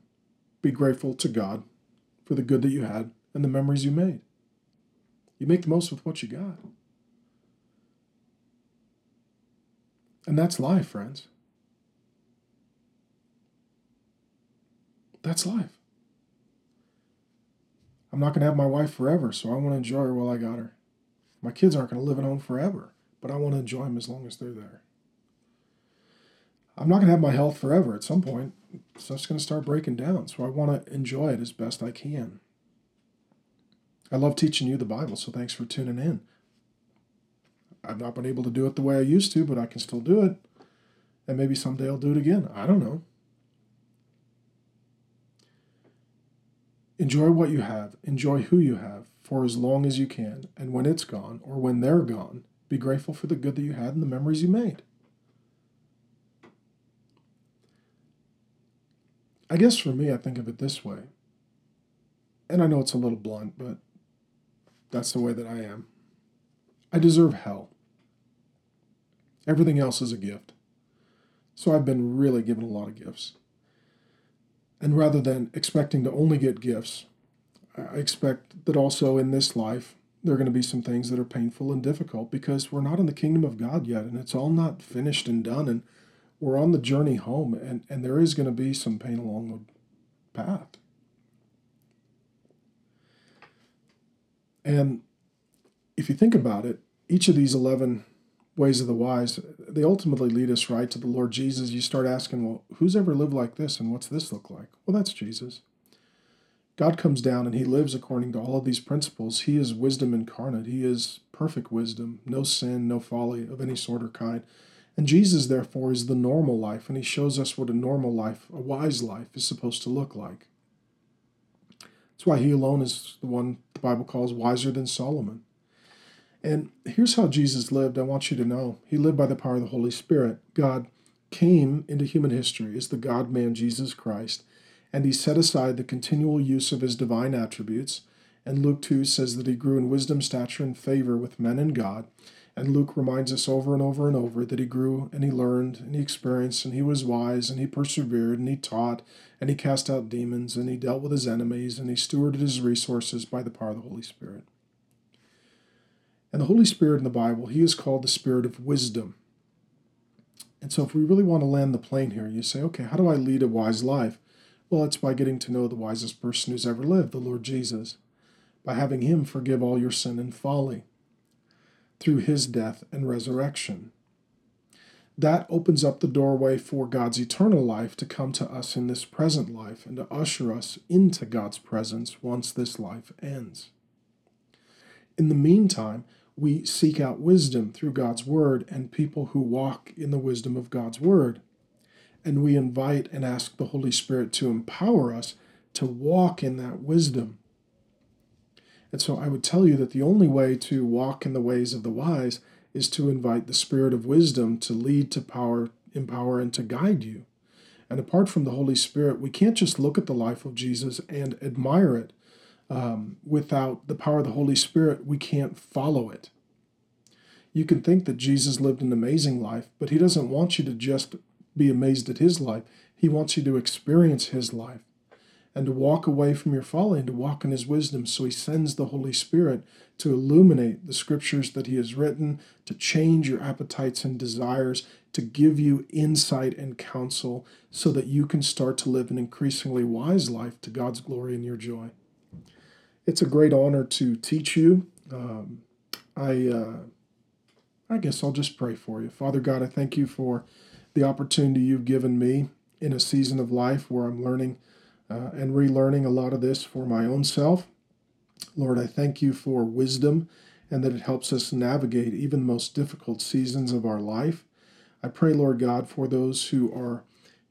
be grateful to God for the good that you had and the memories you made. You make the most with what you got. And that's life, friends. That's life. I'm not going to have my wife forever, so I want to enjoy her while I got her. My kids aren't going to live at home forever, but I want to enjoy them as long as they're there. I'm not going to have my health forever. At some point, stuff's going to start breaking down, so I want to enjoy it as best I can. I love teaching you the Bible, so thanks for tuning in. I've not been able to do it the way I used to, but I can still do it. And maybe someday I'll do it again. I don't know. Enjoy what you have, enjoy who you have for as long as you can, and when it's gone or when they're gone, be grateful for the good that you had and the memories you made. I guess for me, I think of it this way. And I know it's a little blunt, but that's the way that I am. I deserve hell. Everything else is a gift. So I've been really given a lot of gifts. And rather than expecting to only get gifts, I expect that also in this life, there are going to be some things that are painful and difficult because we're not in the kingdom of God yet and it's all not finished and done. And we're on the journey home and, and there is going to be some pain along the path. And if you think about it, each of these 11 ways of the wise, they ultimately lead us right to the Lord Jesus. You start asking, well, who's ever lived like this and what's this look like? Well, that's Jesus. God comes down and he lives according to all of these principles. He is wisdom incarnate. He is perfect wisdom, no sin, no folly of any sort or kind. And Jesus, therefore, is the normal life, and he shows us what a normal life, a wise life, is supposed to look like. That's why he alone is the one the Bible calls wiser than Solomon. And here's how Jesus lived. I want you to know he lived by the power of the Holy Spirit. God came into human history as the God man Jesus Christ, and he set aside the continual use of his divine attributes. And Luke 2 says that he grew in wisdom, stature, and favor with men and God. And Luke reminds us over and over and over that he grew and he learned and he experienced and he was wise and he persevered and he taught and he cast out demons and he dealt with his enemies and he stewarded his resources by the power of the Holy Spirit. And the Holy Spirit in the Bible, he is called the Spirit of wisdom. And so, if we really want to land the plane here, you say, okay, how do I lead a wise life? Well, it's by getting to know the wisest person who's ever lived, the Lord Jesus, by having him forgive all your sin and folly through his death and resurrection. That opens up the doorway for God's eternal life to come to us in this present life and to usher us into God's presence once this life ends. In the meantime, we seek out wisdom through God's Word and people who walk in the wisdom of God's Word. And we invite and ask the Holy Spirit to empower us to walk in that wisdom. And so I would tell you that the only way to walk in the ways of the wise is to invite the Spirit of wisdom to lead, to power, empower, and to guide you. And apart from the Holy Spirit, we can't just look at the life of Jesus and admire it um, without the power of the Holy Spirit, we can't follow it. You can think that Jesus lived an amazing life, but he doesn't want you to just be amazed at his life. He wants you to experience his life and to walk away from your folly and to walk in his wisdom. So he sends the Holy Spirit to illuminate the scriptures that he has written, to change your appetites and desires, to give you insight and counsel so that you can start to live an increasingly wise life to God's glory and your joy. It's a great honor to teach you. Um, I, uh, I guess I'll just pray for you. Father God, I thank you for the opportunity you've given me in a season of life where I'm learning uh, and relearning a lot of this for my own self. Lord, I thank you for wisdom and that it helps us navigate even the most difficult seasons of our life. I pray, Lord God, for those who are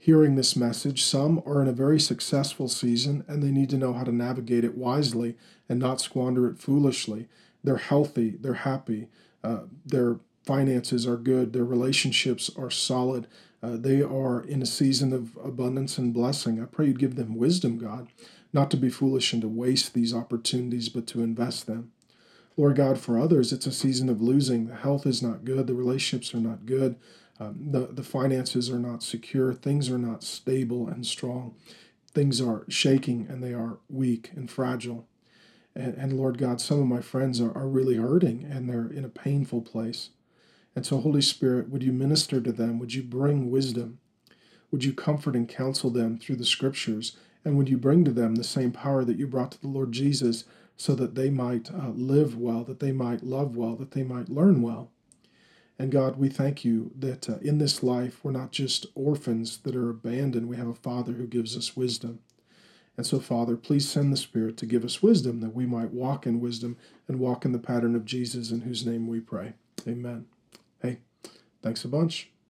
hearing this message. Some are in a very successful season and they need to know how to navigate it wisely and not squander it foolishly. They're healthy, they're happy, uh, their finances are good, their relationships are solid, uh, they are in a season of abundance and blessing. I pray you'd give them wisdom, God, not to be foolish and to waste these opportunities, but to invest them. Lord God, for others, it's a season of losing. The health is not good, the relationships are not good, um, the, the finances are not secure, things are not stable and strong. Things are shaking and they are weak and fragile. And, and Lord God, some of my friends are, are really hurting and they're in a painful place. And so, Holy Spirit, would you minister to them? Would you bring wisdom? Would you comfort and counsel them through the scriptures? And would you bring to them the same power that you brought to the Lord Jesus so that they might uh, live well, that they might love well, that they might learn well? And God, we thank you that uh, in this life we're not just orphans that are abandoned. We have a Father who gives us wisdom. And so, Father, please send the Spirit to give us wisdom that we might walk in wisdom and walk in the pattern of Jesus, in whose name we pray. Amen. Hey, thanks a bunch.